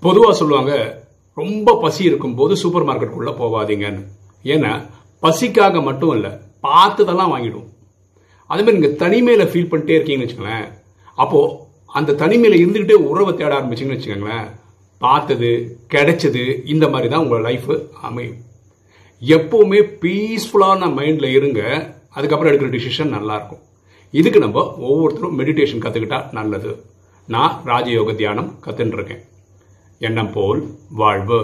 பொதுவாக சொல்லுவாங்க ரொம்ப பசி இருக்கும்போது சூப்பர் மார்க்கெட்டுக்குள்ளே போகாதீங்கன்னு. ஏன்னா பசிக்காக மட்டும் இல்லை பார்த்ததெல்லாம் வாங்கிடும். அதே மாதிரி நீங்கள் தனிமையில் ஃபீல் பண்ணிட்டே இருக்கீங்கன்னு வச்சுக்கோங்களேன். அப்போது அந்த தனிமையில் இருந்துக்கிட்டே உறவை தேட ஆரம்பிச்சிங்கன்னு வச்சுக்கோங்களேன். பார்த்தது கிடைச்சது இந்த மாதிரி தான் உங்கள் லைஃப் அமையும். எப்போவுமே பீஸ்ஃபுல்லான மைண்டில் இருங்க அதுக்கப்புறம் எடுக்கிற டிசிஷன் நல்லாயிருக்கும். இதுக்கு நம்ம ஒவ்வொருத்தரும் மெடிடேஷன் கற்றுக்கிட்டா நல்லது. நான் ராஜயோக தியானம் கற்றுன்னு இருக்கேன் எண்ணம் போல் வாழ்வு.